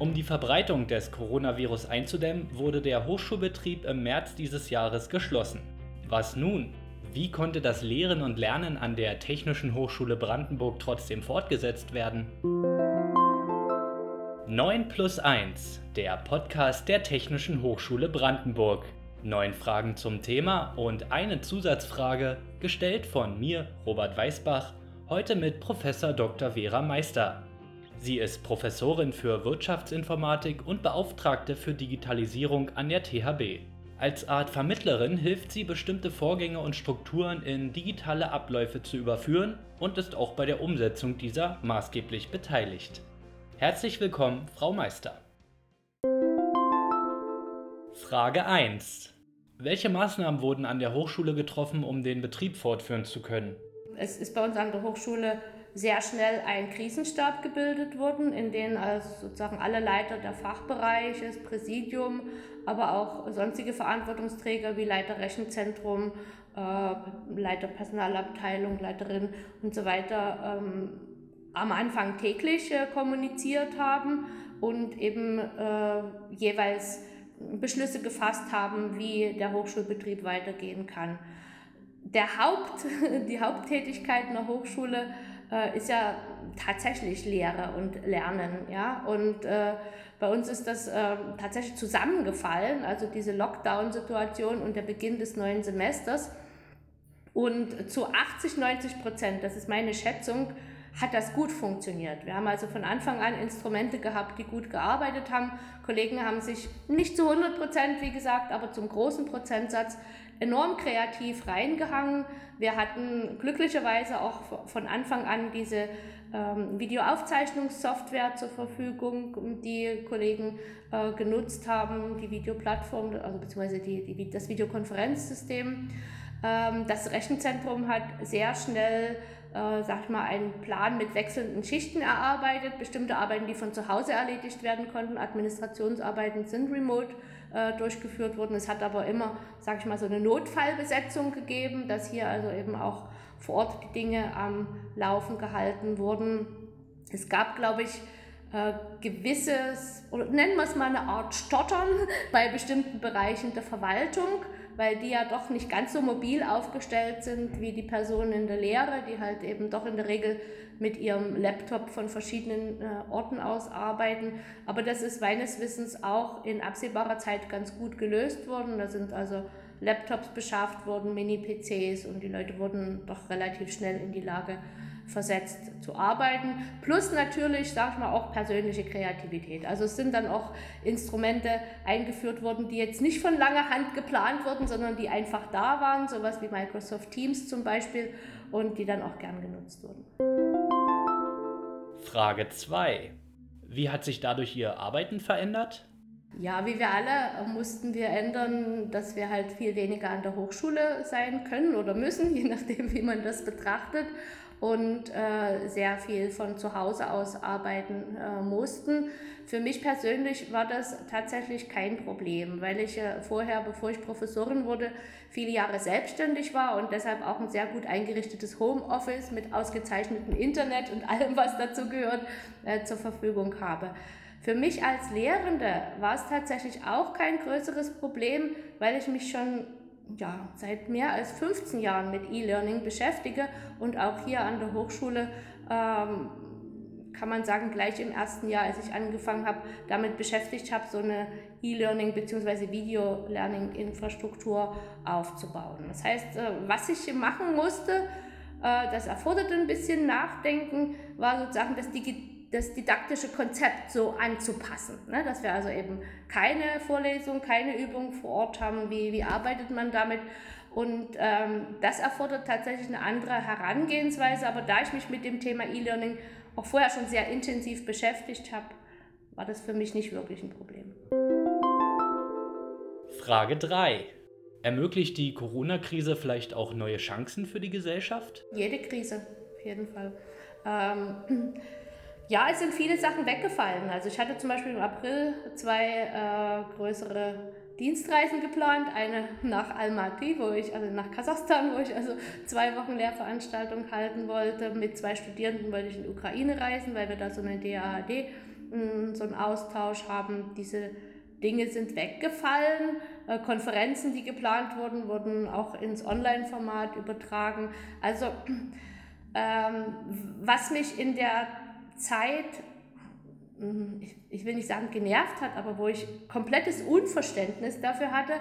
Um die Verbreitung des Coronavirus einzudämmen, wurde der Hochschulbetrieb im März dieses Jahres geschlossen. Was nun? Wie konnte das Lehren und Lernen an der Technischen Hochschule Brandenburg trotzdem fortgesetzt werden? 9 plus 1, der Podcast der Technischen Hochschule Brandenburg. Neun Fragen zum Thema und eine Zusatzfrage, gestellt von mir, Robert Weißbach, heute mit Professor Dr. Vera Meister. Sie ist Professorin für Wirtschaftsinformatik und Beauftragte für Digitalisierung an der THB. Als Art Vermittlerin hilft sie, bestimmte Vorgänge und Strukturen in digitale Abläufe zu überführen und ist auch bei der Umsetzung dieser maßgeblich beteiligt. Herzlich willkommen, Frau Meister. Frage 1. Welche Maßnahmen wurden an der Hochschule getroffen, um den Betrieb fortführen zu können? Es ist bei uns an der Hochschule sehr schnell ein Krisenstab gebildet worden, in dem also sozusagen alle Leiter der Fachbereiche, das Präsidium, aber auch sonstige Verantwortungsträger wie Leiter Rechenzentrum, äh, Leiter Personalabteilung, Leiterin und so weiter ähm, am Anfang täglich äh, kommuniziert haben und eben äh, jeweils Beschlüsse gefasst haben, wie der Hochschulbetrieb weitergehen kann. Der Haupt, die Haupttätigkeit einer Hochschule äh, ist ja tatsächlich Lehre und Lernen. Ja? Und äh, bei uns ist das äh, tatsächlich zusammengefallen, also diese Lockdown-Situation und der Beginn des neuen Semesters. Und zu 80, 90 Prozent, das ist meine Schätzung, hat das gut funktioniert. Wir haben also von Anfang an Instrumente gehabt, die gut gearbeitet haben. Kollegen haben sich nicht zu 100 Prozent, wie gesagt, aber zum großen Prozentsatz enorm kreativ reingehangen. Wir hatten glücklicherweise auch von Anfang an diese ähm, Videoaufzeichnungssoftware zur Verfügung, die Kollegen äh, genutzt haben, die Videoplattform, also beziehungsweise die, die, das Videokonferenzsystem. Ähm, das Rechenzentrum hat sehr schnell äh, sag ich mal, einen Plan mit wechselnden Schichten erarbeitet. Bestimmte Arbeiten, die von zu Hause erledigt werden konnten, Administrationsarbeiten sind remote äh, durchgeführt worden. Es hat aber immer, sag ich mal, so eine Notfallbesetzung gegeben, dass hier also eben auch vor Ort die Dinge am Laufen gehalten wurden. Es gab, glaube ich, äh, gewisses, oder nennen wir es mal eine Art Stottern bei bestimmten Bereichen der Verwaltung weil die ja doch nicht ganz so mobil aufgestellt sind wie die Personen in der Lehre, die halt eben doch in der Regel mit ihrem Laptop von verschiedenen äh, Orten aus arbeiten. Aber das ist meines Wissens auch in absehbarer Zeit ganz gut gelöst worden. Da sind also Laptops beschafft worden, Mini-PCs und die Leute wurden doch relativ schnell in die Lage versetzt zu arbeiten. Plus natürlich, sag ich mal, auch persönliche Kreativität. Also es sind dann auch Instrumente eingeführt worden, die jetzt nicht von langer Hand geplant wurden, sondern die einfach da waren, sowas wie Microsoft Teams zum Beispiel und die dann auch gern genutzt wurden. Frage 2. Wie hat sich dadurch Ihr Arbeiten verändert? Ja, wie wir alle mussten wir ändern, dass wir halt viel weniger an der Hochschule sein können oder müssen, je nachdem, wie man das betrachtet und äh, sehr viel von zu Hause aus arbeiten äh, mussten. Für mich persönlich war das tatsächlich kein Problem, weil ich äh, vorher, bevor ich Professorin wurde, viele Jahre selbstständig war und deshalb auch ein sehr gut eingerichtetes Homeoffice mit ausgezeichnetem Internet und allem, was dazu gehört, äh, zur Verfügung habe. Für mich als Lehrende war es tatsächlich auch kein größeres Problem, weil ich mich schon ja, seit mehr als 15 Jahren mit E-Learning beschäftige und auch hier an der Hochschule ähm, kann man sagen, gleich im ersten Jahr, als ich angefangen habe, damit beschäftigt habe, so eine E-Learning bzw. Video-Learning-Infrastruktur aufzubauen. Das heißt, äh, was ich machen musste, äh, das erforderte ein bisschen Nachdenken, war sozusagen das Digital das didaktische Konzept so anzupassen. Ne? Dass wir also eben keine Vorlesung, keine Übung vor Ort haben, wie, wie arbeitet man damit. Und ähm, das erfordert tatsächlich eine andere Herangehensweise. Aber da ich mich mit dem Thema E-Learning auch vorher schon sehr intensiv beschäftigt habe, war das für mich nicht wirklich ein Problem. Frage 3. Ermöglicht die Corona-Krise vielleicht auch neue Chancen für die Gesellschaft? Jede Krise, auf jeden Fall. Ähm, ja, es sind viele Sachen weggefallen. Also ich hatte zum Beispiel im April zwei äh, größere Dienstreisen geplant. Eine nach Almaty, wo ich, also nach Kasachstan, wo ich also zwei Wochen Lehrveranstaltung halten wollte. Mit zwei Studierenden wollte ich in die Ukraine reisen, weil wir da so eine DAAD so einen Austausch haben. Diese Dinge sind weggefallen. Äh, Konferenzen, die geplant wurden, wurden auch ins Online-Format übertragen. Also ähm, was mich in der Zeit, hm, ich will nicht sagen genervt hat, aber wo ich komplettes Unverständnis dafür hatte,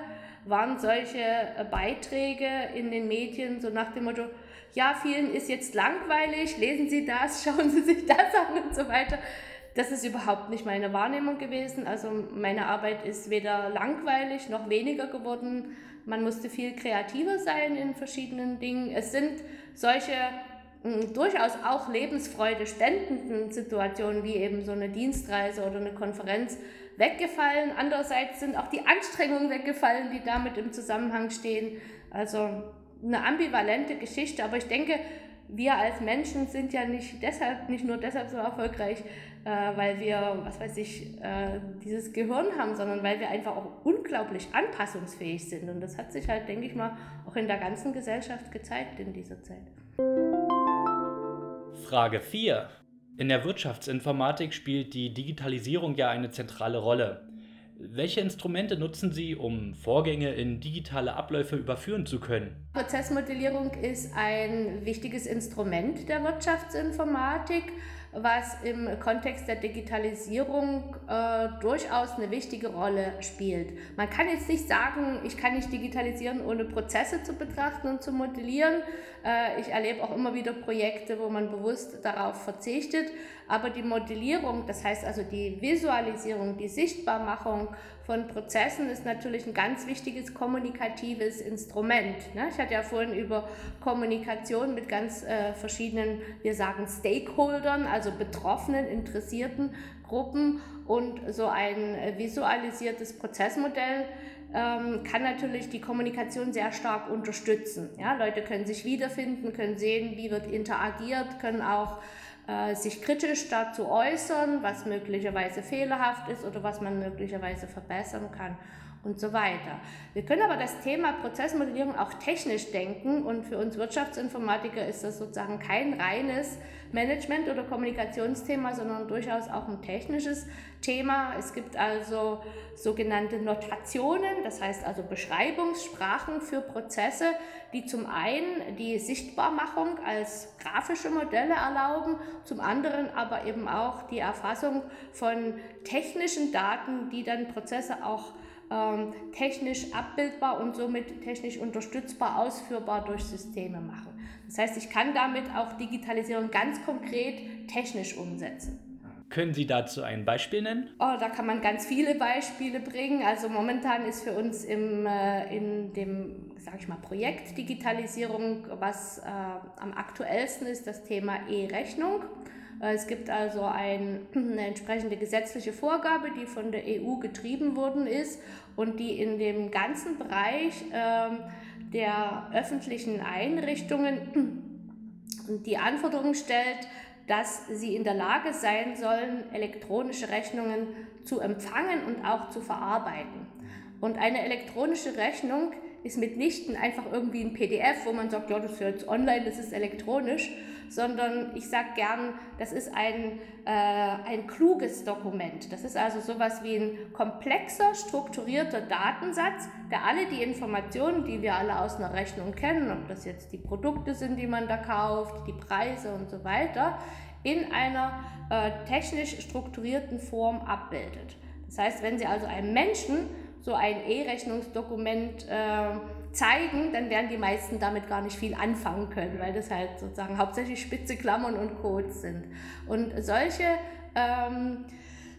waren solche äh, Beiträge in den Medien, so nach dem Motto, ja, vielen ist jetzt langweilig, lesen Sie das, schauen Sie sich das an und so weiter. Das ist überhaupt nicht meine Wahrnehmung gewesen. Also meine Arbeit ist weder langweilig noch weniger geworden. Man musste viel kreativer sein in verschiedenen Dingen. Es sind solche durchaus auch Lebensfreude spendenden Situationen wie eben so eine Dienstreise oder eine Konferenz weggefallen. Andererseits sind auch die Anstrengungen weggefallen, die damit im Zusammenhang stehen. Also eine ambivalente Geschichte, aber ich denke, wir als Menschen sind ja nicht deshalb, nicht nur deshalb so erfolgreich, äh, weil wir, was weiß ich, äh, dieses Gehirn haben, sondern weil wir einfach auch unglaublich anpassungsfähig sind. Und das hat sich halt, denke ich mal, auch in der ganzen Gesellschaft gezeigt in dieser Zeit. Frage 4. In der Wirtschaftsinformatik spielt die Digitalisierung ja eine zentrale Rolle. Welche Instrumente nutzen Sie, um Vorgänge in digitale Abläufe überführen zu können? Prozessmodellierung ist ein wichtiges Instrument der Wirtschaftsinformatik was im Kontext der Digitalisierung äh, durchaus eine wichtige Rolle spielt. Man kann jetzt nicht sagen, ich kann nicht digitalisieren, ohne Prozesse zu betrachten und zu modellieren. Äh, ich erlebe auch immer wieder Projekte, wo man bewusst darauf verzichtet. Aber die Modellierung, das heißt also die Visualisierung, die Sichtbarmachung von Prozessen ist natürlich ein ganz wichtiges kommunikatives Instrument. Ne? Ich hatte ja vorhin über Kommunikation mit ganz äh, verschiedenen, wir sagen Stakeholdern, also betroffenen, interessierten Gruppen und so ein äh, visualisiertes Prozessmodell ähm, kann natürlich die Kommunikation sehr stark unterstützen. Ja? Leute können sich wiederfinden, können sehen, wie wird interagiert, können auch äh, sich kritisch dazu äußern, was möglicherweise fehlerhaft ist oder was man möglicherweise verbessern kann und so weiter. Wir können aber das Thema Prozessmodellierung auch technisch denken und für uns Wirtschaftsinformatiker ist das sozusagen kein reines Management- oder Kommunikationsthema, sondern durchaus auch ein technisches Thema. Es gibt also sogenannte Notationen, das heißt also Beschreibungssprachen für Prozesse, die zum einen die Sichtbarmachung als grafische Modelle erlauben, zum anderen aber eben auch die Erfassung von technischen Daten, die dann Prozesse auch ähm, technisch abbildbar und somit technisch unterstützbar, ausführbar durch Systeme machen. Das heißt, ich kann damit auch Digitalisierung ganz konkret technisch umsetzen. Können Sie dazu ein Beispiel nennen? Oh, da kann man ganz viele Beispiele bringen. Also momentan ist für uns im, äh, in dem, sage ich mal, Projekt Digitalisierung, was äh, am aktuellsten ist, das Thema E-Rechnung. Äh, es gibt also ein, eine entsprechende gesetzliche Vorgabe, die von der EU getrieben worden ist und die in dem ganzen Bereich äh, der öffentlichen Einrichtungen die Anforderung stellt, dass sie in der Lage sein sollen, elektronische Rechnungen zu empfangen und auch zu verarbeiten. Und eine elektronische Rechnung ist mitnichten einfach irgendwie ein PDF, wo man sagt, ja, das ist jetzt online, das ist elektronisch, sondern ich sage gern, das ist ein, äh, ein kluges Dokument. Das ist also sowas wie ein komplexer, strukturierter Datensatz, der alle die Informationen, die wir alle aus einer Rechnung kennen, ob das jetzt die Produkte sind, die man da kauft, die Preise und so weiter, in einer äh, technisch strukturierten Form abbildet. Das heißt, wenn Sie also einem Menschen so ein E-Rechnungsdokument äh, zeigen, dann werden die meisten damit gar nicht viel anfangen können, weil das halt sozusagen hauptsächlich spitze Klammern und Codes sind. Und solche, ähm,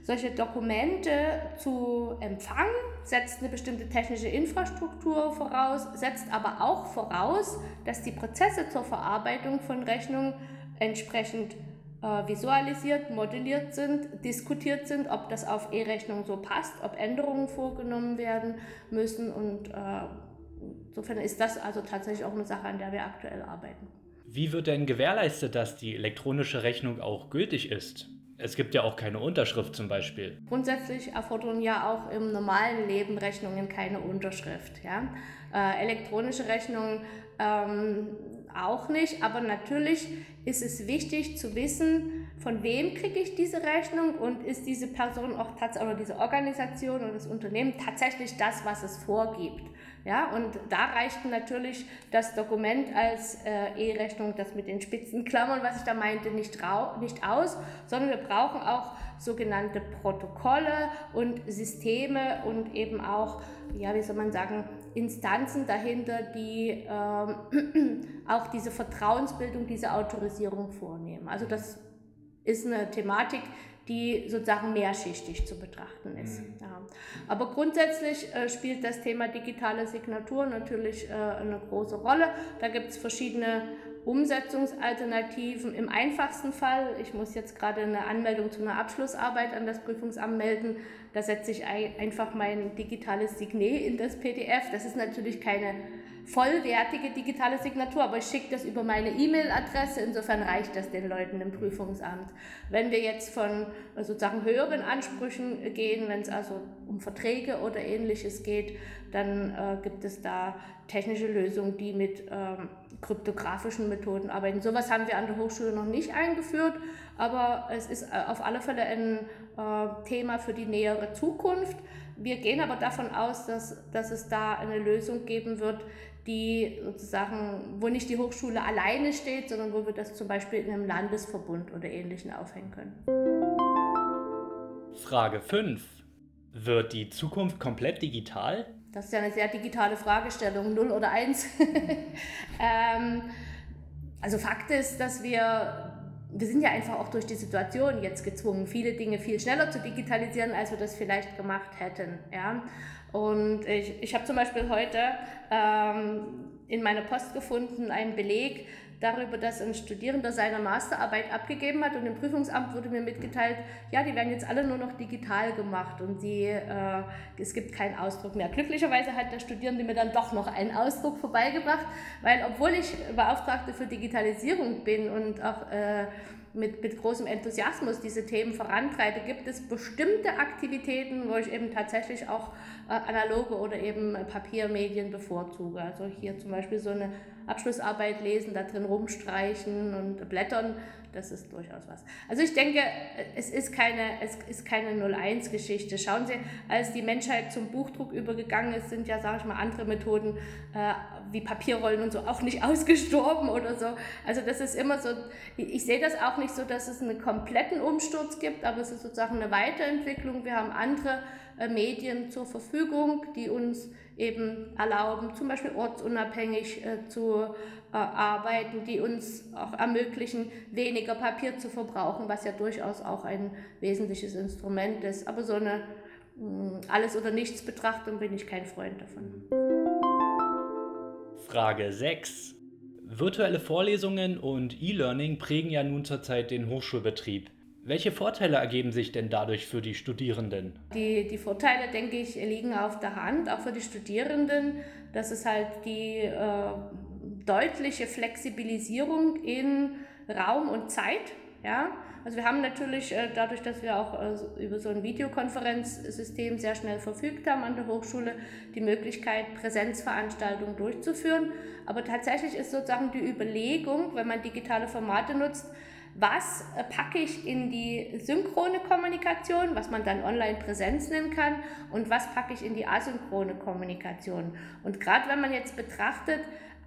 solche Dokumente zu empfangen, setzt eine bestimmte technische Infrastruktur voraus, setzt aber auch voraus, dass die Prozesse zur Verarbeitung von Rechnungen entsprechend äh, visualisiert, modelliert sind, diskutiert sind, ob das auf E-Rechnung so passt, ob Änderungen vorgenommen werden müssen und äh, insofern ist das also tatsächlich auch eine Sache, an der wir aktuell arbeiten. Wie wird denn gewährleistet, dass die elektronische Rechnung auch gültig ist? Es gibt ja auch keine Unterschrift zum Beispiel. Grundsätzlich erfordern ja auch im normalen Leben Rechnungen keine Unterschrift. Ja? Äh, elektronische Rechnungen ähm, auch nicht, aber natürlich ist es wichtig zu wissen, von wem kriege ich diese Rechnung und ist diese Person auch tatsächlich oder diese Organisation oder das Unternehmen tatsächlich das, was es vorgibt. Ja, und da reicht natürlich das Dokument als äh, E-Rechnung, das mit den spitzen Klammern, was ich da meinte, nicht, nicht aus, sondern wir brauchen auch sogenannte Protokolle und Systeme und eben auch, ja, wie soll man sagen, Instanzen dahinter, die ähm, auch diese Vertrauensbildung, diese Autorisierung vornehmen. Also das ist eine Thematik, die sozusagen mehrschichtig zu betrachten ist. Mhm. Ja. Aber grundsätzlich äh, spielt das Thema digitale Signatur natürlich äh, eine große Rolle. Da gibt es verschiedene Umsetzungsalternativen. Im einfachsten Fall, ich muss jetzt gerade eine Anmeldung zu einer Abschlussarbeit an das Prüfungsamt melden, da setze ich einfach mein digitales Signet in das PDF. Das ist natürlich keine vollwertige digitale Signatur, aber ich schicke das über meine E-Mail-Adresse, insofern reicht das den Leuten im Prüfungsamt. Wenn wir jetzt von äh, sozusagen höheren Ansprüchen gehen, wenn es also um Verträge oder ähnliches geht, dann äh, gibt es da technische Lösungen, die mit ähm, kryptografischen Methoden arbeiten. Sowas haben wir an der Hochschule noch nicht eingeführt, aber es ist äh, auf alle Fälle ein äh, Thema für die nähere Zukunft. Wir gehen aber davon aus, dass, dass es da eine Lösung geben wird, die sozusagen, wo nicht die Hochschule alleine steht, sondern wo wir das zum Beispiel in einem Landesverbund oder ähnlichen aufhängen können. Frage 5. Wird die Zukunft komplett digital? Das ist ja eine sehr digitale Fragestellung, 0 oder 1. ähm, also Fakt ist, dass wir, wir sind ja einfach auch durch die Situation jetzt gezwungen, viele Dinge viel schneller zu digitalisieren, als wir das vielleicht gemacht hätten. Ja? Und ich, ich habe zum Beispiel heute ähm, in meiner Post gefunden einen Beleg darüber, dass ein Studierender seine Masterarbeit abgegeben hat und im Prüfungsamt wurde mir mitgeteilt, ja, die werden jetzt alle nur noch digital gemacht und die, äh, es gibt keinen Ausdruck mehr. Glücklicherweise hat der Studierende mir dann doch noch einen Ausdruck vorbeigebracht, weil obwohl ich Beauftragte für Digitalisierung bin und auch äh, mit, mit großem Enthusiasmus diese Themen vorantreibe, gibt es bestimmte Aktivitäten, wo ich eben tatsächlich auch äh, analoge oder eben Papiermedien bevorzuge. Also hier zum Beispiel so eine Abschlussarbeit lesen, da drin rumstreichen und blättern, das ist durchaus was. Also ich denke, es ist keine, es ist keine 0-1-Geschichte. Schauen Sie, als die Menschheit zum Buchdruck übergegangen ist, sind ja, sage ich mal, andere Methoden äh, wie Papierrollen und so auch nicht ausgestorben oder so. Also das ist immer so, ich sehe das auch nicht so, dass es einen kompletten Umsturz gibt, aber es ist sozusagen eine Weiterentwicklung. Wir haben andere äh, Medien zur Verfügung, die uns eben erlauben, zum Beispiel ortsunabhängig äh, zu arbeiten, die uns auch ermöglichen, weniger Papier zu verbrauchen, was ja durchaus auch ein wesentliches Instrument ist. Aber so eine mh, Alles- oder Nichts-Betrachtung bin ich kein Freund davon. Frage 6. Virtuelle Vorlesungen und E-Learning prägen ja nun zurzeit den Hochschulbetrieb. Welche Vorteile ergeben sich denn dadurch für die Studierenden? Die, die Vorteile, denke ich, liegen auf der Hand, auch für die Studierenden. Das ist halt die äh, deutliche Flexibilisierung in Raum und Zeit. Ja? Also wir haben natürlich äh, dadurch, dass wir auch äh, über so ein Videokonferenzsystem sehr schnell verfügt haben an der Hochschule, die Möglichkeit, Präsenzveranstaltungen durchzuführen. Aber tatsächlich ist sozusagen die Überlegung, wenn man digitale Formate nutzt, was äh, packe ich in die synchrone Kommunikation, was man dann Online-Präsenz nennen kann, und was packe ich in die asynchrone Kommunikation. Und gerade wenn man jetzt betrachtet,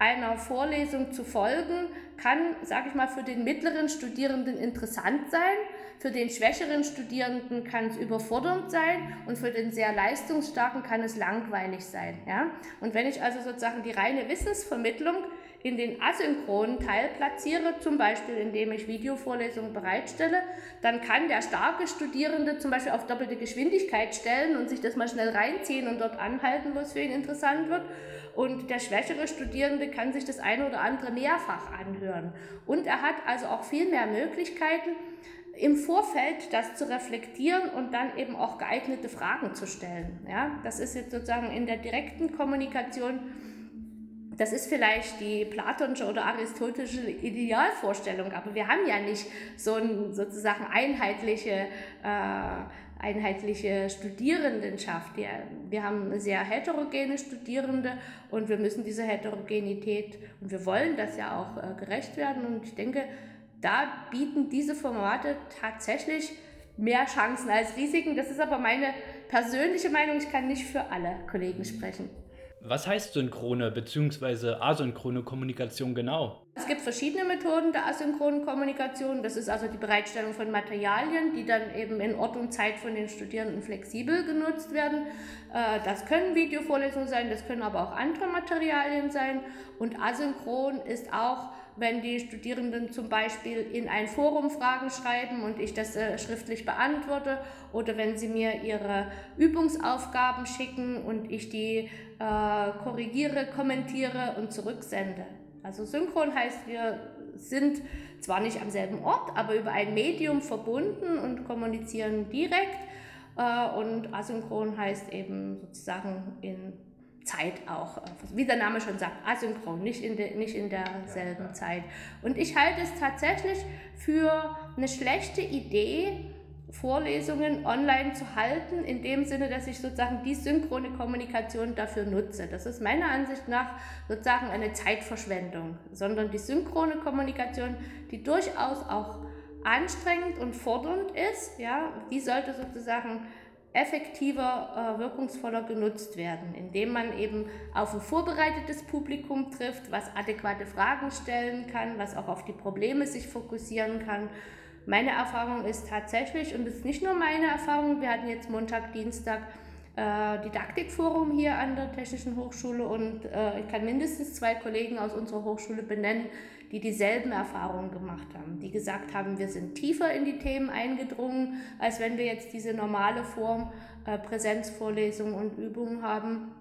einer Vorlesung zu folgen, kann, sage ich mal, für den mittleren Studierenden interessant sein, für den schwächeren Studierenden kann es überfordernd sein und für den sehr leistungsstarken kann es langweilig sein. Ja? Und wenn ich also sozusagen die reine Wissensvermittlung in den asynchronen Teil platziere, zum Beispiel indem ich Videovorlesungen bereitstelle, dann kann der starke Studierende zum Beispiel auf doppelte Geschwindigkeit stellen und sich das mal schnell reinziehen und dort anhalten, wo es für ihn interessant wird. Und der schwächere Studierende kann sich das eine oder andere mehrfach anhören. Und er hat also auch viel mehr Möglichkeiten, im Vorfeld das zu reflektieren und dann eben auch geeignete Fragen zu stellen. Ja, das ist jetzt sozusagen in der direkten Kommunikation das ist vielleicht die platonische oder aristotelische Idealvorstellung, aber wir haben ja nicht so eine sozusagen einheitliche, äh, einheitliche Studierendenschaft. Wir, wir haben sehr heterogene Studierende und wir müssen dieser Heterogenität und wir wollen das ja auch äh, gerecht werden und ich denke, da bieten diese Formate tatsächlich mehr Chancen als Risiken. Das ist aber meine persönliche Meinung. Ich kann nicht für alle Kollegen sprechen. Was heißt synchrone bzw. asynchrone Kommunikation genau? Es gibt verschiedene Methoden der asynchronen Kommunikation. Das ist also die Bereitstellung von Materialien, die dann eben in Ort und Zeit von den Studierenden flexibel genutzt werden. Äh, das können Videovorlesungen sein, das können aber auch andere Materialien sein. Und asynchron ist auch wenn die Studierenden zum Beispiel in ein Forum Fragen schreiben und ich das äh, schriftlich beantworte oder wenn sie mir ihre Übungsaufgaben schicken und ich die äh, korrigiere, kommentiere und zurücksende. Also synchron heißt, wir sind zwar nicht am selben Ort, aber über ein Medium verbunden und kommunizieren direkt. Äh, und asynchron heißt eben sozusagen in Zeit auch, wie der Name schon sagt, asynchron, nicht in, de, nicht in derselben ja, Zeit. Und ich halte es tatsächlich für eine schlechte Idee, Vorlesungen online zu halten, in dem Sinne, dass ich sozusagen die synchrone Kommunikation dafür nutze. Das ist meiner Ansicht nach sozusagen eine Zeitverschwendung, sondern die synchrone Kommunikation, die durchaus auch anstrengend und fordernd ist, ja, die sollte sozusagen effektiver, äh, wirkungsvoller genutzt werden, indem man eben auf ein vorbereitetes Publikum trifft, was adäquate Fragen stellen kann, was auch auf die Probleme sich fokussieren kann. Meine Erfahrung ist tatsächlich, und es ist nicht nur meine Erfahrung, wir hatten jetzt Montag, Dienstag äh, Didaktikforum hier an der Technischen Hochschule und äh, ich kann mindestens zwei Kollegen aus unserer Hochschule benennen, die dieselben Erfahrungen gemacht haben, die gesagt haben, wir sind tiefer in die Themen eingedrungen, als wenn wir jetzt diese normale Form äh, Präsenzvorlesungen und Übungen haben.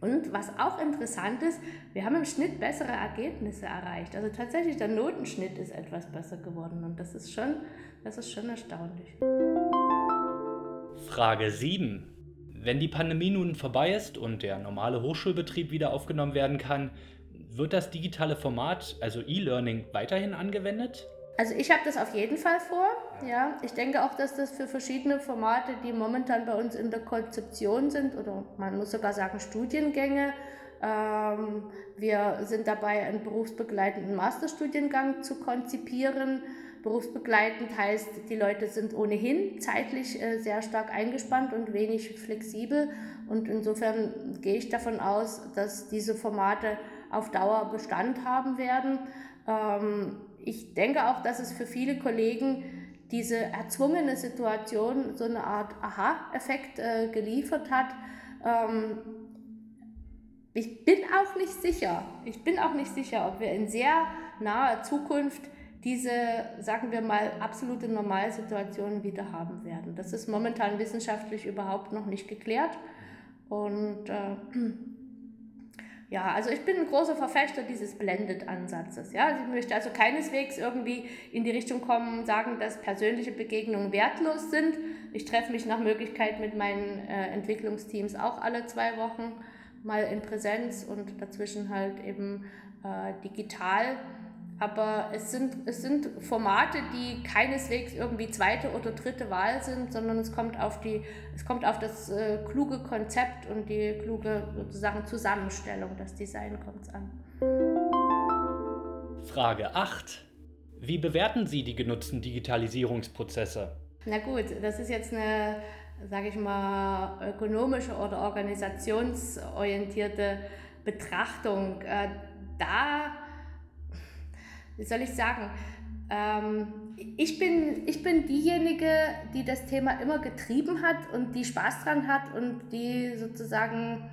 Und was auch interessant ist, wir haben im Schnitt bessere Ergebnisse erreicht. Also tatsächlich der Notenschnitt ist etwas besser geworden und das ist schon, das ist schon erstaunlich. Frage 7. Wenn die Pandemie nun vorbei ist und der normale Hochschulbetrieb wieder aufgenommen werden kann, wird das digitale Format, also E-Learning, weiterhin angewendet? Also ich habe das auf jeden Fall vor. Ja, ich denke auch, dass das für verschiedene Formate, die momentan bei uns in der Konzeption sind, oder man muss sogar sagen Studiengänge, ähm, wir sind dabei, einen berufsbegleitenden Masterstudiengang zu konzipieren. Berufsbegleitend heißt, die Leute sind ohnehin zeitlich äh, sehr stark eingespannt und wenig flexibel. Und insofern gehe ich davon aus, dass diese Formate auf Dauer Bestand haben werden. Ähm, ich denke auch, dass es für viele Kollegen diese erzwungene Situation so eine Art Aha-Effekt äh, geliefert hat. Ähm, ich bin auch nicht sicher, ich bin auch nicht sicher, ob wir in sehr naher Zukunft diese, sagen wir mal, absolute Normalsituation wieder haben werden. Das ist momentan wissenschaftlich überhaupt noch nicht geklärt. Und äh, ja, also ich bin ein großer Verfechter dieses Blended-Ansatzes. Ja? Also ich möchte also keineswegs irgendwie in die Richtung kommen, sagen, dass persönliche Begegnungen wertlos sind. Ich treffe mich nach Möglichkeit mit meinen äh, Entwicklungsteams auch alle zwei Wochen mal in Präsenz und dazwischen halt eben äh, digital. Aber es sind, es sind Formate, die keineswegs irgendwie zweite oder dritte Wahl sind, sondern es kommt auf, die, es kommt auf das äh, kluge Konzept und die kluge sozusagen Zusammenstellung, das Design kommt an. Frage 8. Wie bewerten Sie die genutzten Digitalisierungsprozesse? Na gut, das ist jetzt eine, sage ich mal, ökonomische oder organisationsorientierte Betrachtung. Äh, da wie soll ich sagen, ähm, ich, bin, ich bin diejenige, die das Thema immer getrieben hat und die Spaß dran hat und die sozusagen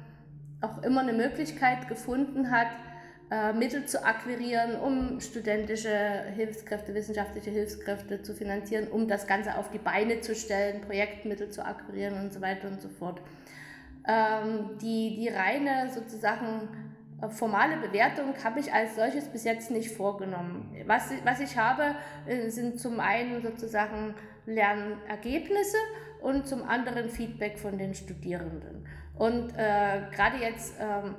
auch immer eine Möglichkeit gefunden hat, äh, Mittel zu akquirieren, um studentische Hilfskräfte, wissenschaftliche Hilfskräfte zu finanzieren, um das Ganze auf die Beine zu stellen, Projektmittel zu akquirieren und so weiter und so fort. Ähm, die, die reine sozusagen formale Bewertung habe ich als solches bis jetzt nicht vorgenommen. Was, was ich habe, äh, sind zum einen sozusagen Lernergebnisse und zum anderen Feedback von den Studierenden. Und äh, gerade jetzt, ähm,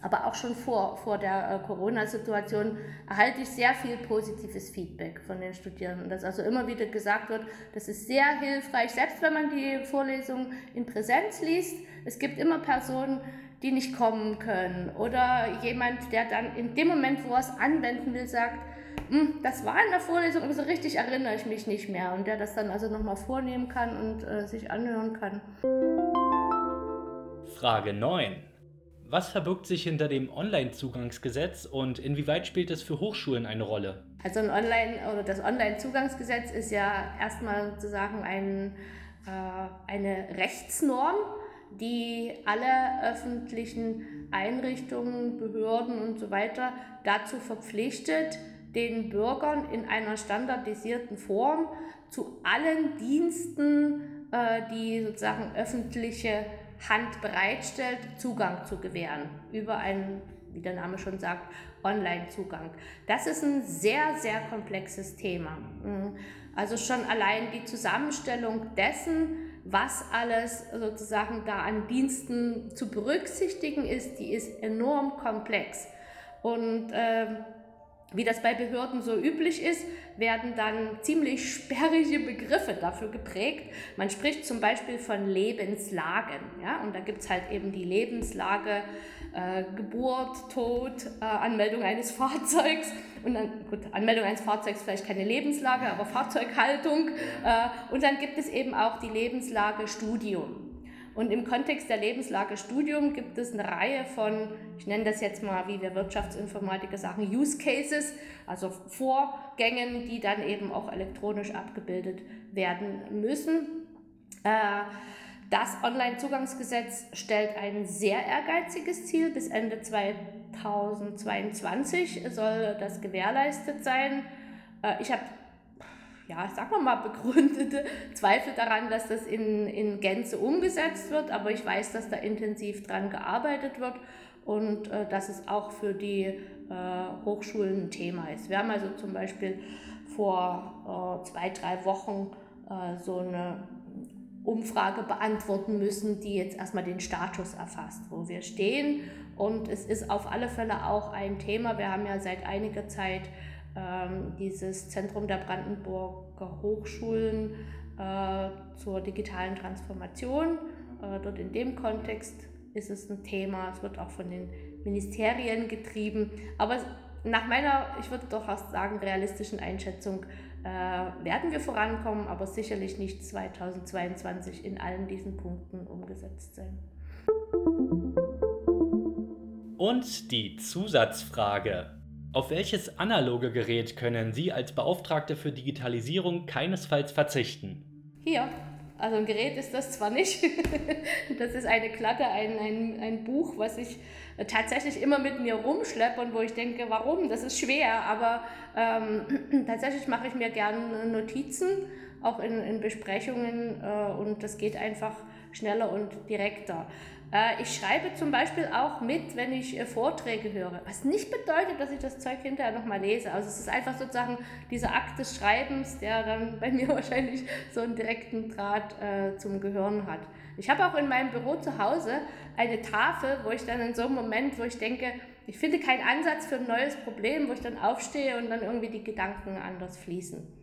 aber auch schon vor, vor der äh, Corona-Situation, erhalte ich sehr viel positives Feedback von den Studierenden. Dass also immer wieder gesagt wird, das ist sehr hilfreich, selbst wenn man die Vorlesung in Präsenz liest. Es gibt immer Personen, die nicht kommen können. Oder jemand, der dann in dem Moment, wo er es anwenden will, sagt, hm, das war in der Vorlesung, aber so richtig erinnere ich mich nicht mehr. Und der das dann also nochmal vornehmen kann und äh, sich anhören kann. Frage 9. Was verbirgt sich hinter dem Online-Zugangsgesetz und inwieweit spielt es für Hochschulen eine Rolle? Also ein Online- oder das Online-Zugangsgesetz ist ja erstmal sozusagen ein, äh, eine Rechtsnorm, die alle öffentlichen Einrichtungen, Behörden und so weiter dazu verpflichtet, den Bürgern in einer standardisierten Form zu allen Diensten, äh, die sozusagen öffentliche Hand bereitstellt, Zugang zu gewähren über einen, wie der Name schon sagt, Online-Zugang. Das ist ein sehr, sehr komplexes Thema. Mhm. Also schon allein die Zusammenstellung dessen, was alles sozusagen da an Diensten zu berücksichtigen ist, die ist enorm komplex. Und äh, wie das bei Behörden so üblich ist, werden dann ziemlich sperrige Begriffe dafür geprägt. Man spricht zum Beispiel von Lebenslagen. Ja? Und da gibt es halt eben die Lebenslage äh, Geburt, Tod, äh, Anmeldung eines Fahrzeugs. Und dann, gut, Anmeldung eines Fahrzeugs vielleicht keine Lebenslage, aber Fahrzeughaltung. Äh, und dann gibt es eben auch die Lebenslage Studium. Und im Kontext der Lebenslage Studium gibt es eine Reihe von, ich nenne das jetzt mal, wie wir Wirtschaftsinformatiker sagen, Use Cases, also Vorgängen, die dann eben auch elektronisch abgebildet werden müssen. Äh, das Onlinezugangsgesetz stellt ein sehr ehrgeiziges Ziel. Bis Ende 2022 soll das gewährleistet sein. Äh, ich habe ja, sagen wir mal, begründete Zweifel daran, dass das in, in Gänze umgesetzt wird, aber ich weiß, dass da intensiv dran gearbeitet wird und äh, dass es auch für die äh, Hochschulen ein Thema ist. Wir haben also zum Beispiel vor äh, zwei, drei Wochen äh, so eine Umfrage beantworten müssen, die jetzt erstmal den Status erfasst, wo wir stehen. Und es ist auf alle Fälle auch ein Thema. Wir haben ja seit einiger Zeit ähm, dieses Zentrum der Brandenburger Hochschulen äh, zur digitalen Transformation. Äh, dort in dem Kontext ist es ein Thema. Es wird auch von den Ministerien getrieben. Aber nach meiner, ich würde doch fast sagen, realistischen Einschätzung äh, werden wir vorankommen, aber sicherlich nicht 2022 in allen diesen Punkten umgesetzt sein. Und die Zusatzfrage. Auf welches analoge Gerät können Sie als Beauftragte für Digitalisierung keinesfalls verzichten? Hier. Also ein Gerät ist das zwar nicht, das ist eine Klatte, ein, ein, ein Buch, was ich tatsächlich immer mit mir rumschleppe und wo ich denke, warum? Das ist schwer, aber ähm, tatsächlich mache ich mir gerne Notizen, auch in, in Besprechungen äh, und das geht einfach schneller und direkter. Äh, ich schreibe zum Beispiel auch mit, wenn ich äh, Vorträge höre, was nicht bedeutet, dass ich das Zeug hinterher nochmal lese. Also es ist einfach sozusagen dieser Akt des Schreibens, der dann bei mir wahrscheinlich so einen direkten Draht äh, zum Gehirn hat. Ich habe auch in meinem Büro zu Hause eine Tafel, wo ich dann in so einem Moment, wo ich denke, ich finde keinen Ansatz für ein neues Problem, wo ich dann aufstehe und dann irgendwie die Gedanken anders fließen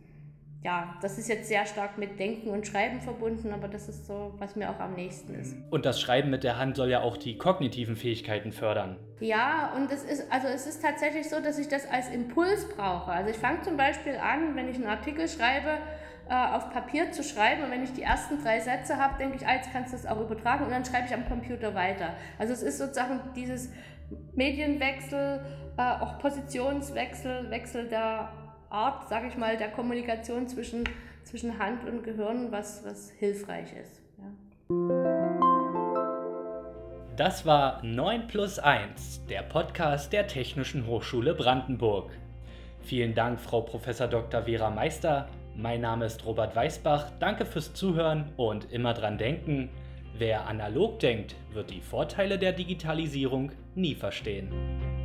ja, das ist jetzt sehr stark mit Denken und Schreiben verbunden, aber das ist so, was mir auch am nächsten ist. Und das Schreiben mit der Hand soll ja auch die kognitiven Fähigkeiten fördern. Ja, und es ist, also es ist tatsächlich so, dass ich das als Impuls brauche. Also ich fange zum Beispiel an, wenn ich einen Artikel schreibe, äh, auf Papier zu schreiben und wenn ich die ersten drei Sätze habe, denke ich, ah, jetzt kannst du das auch übertragen und dann schreibe ich am Computer weiter. Also es ist sozusagen dieses Medienwechsel, äh, auch Positionswechsel, Wechsel der Art, sage ich mal, der Kommunikation zwischen, zwischen Hand und Gehirn, was, was hilfreich ist. Ja. Das war 9 plus 1, der Podcast der Technischen Hochschule Brandenburg. Vielen Dank, Frau Prof. Dr. Vera Meister. Mein Name ist Robert Weißbach. Danke fürs Zuhören und immer dran denken, wer analog denkt, wird die Vorteile der Digitalisierung nie verstehen.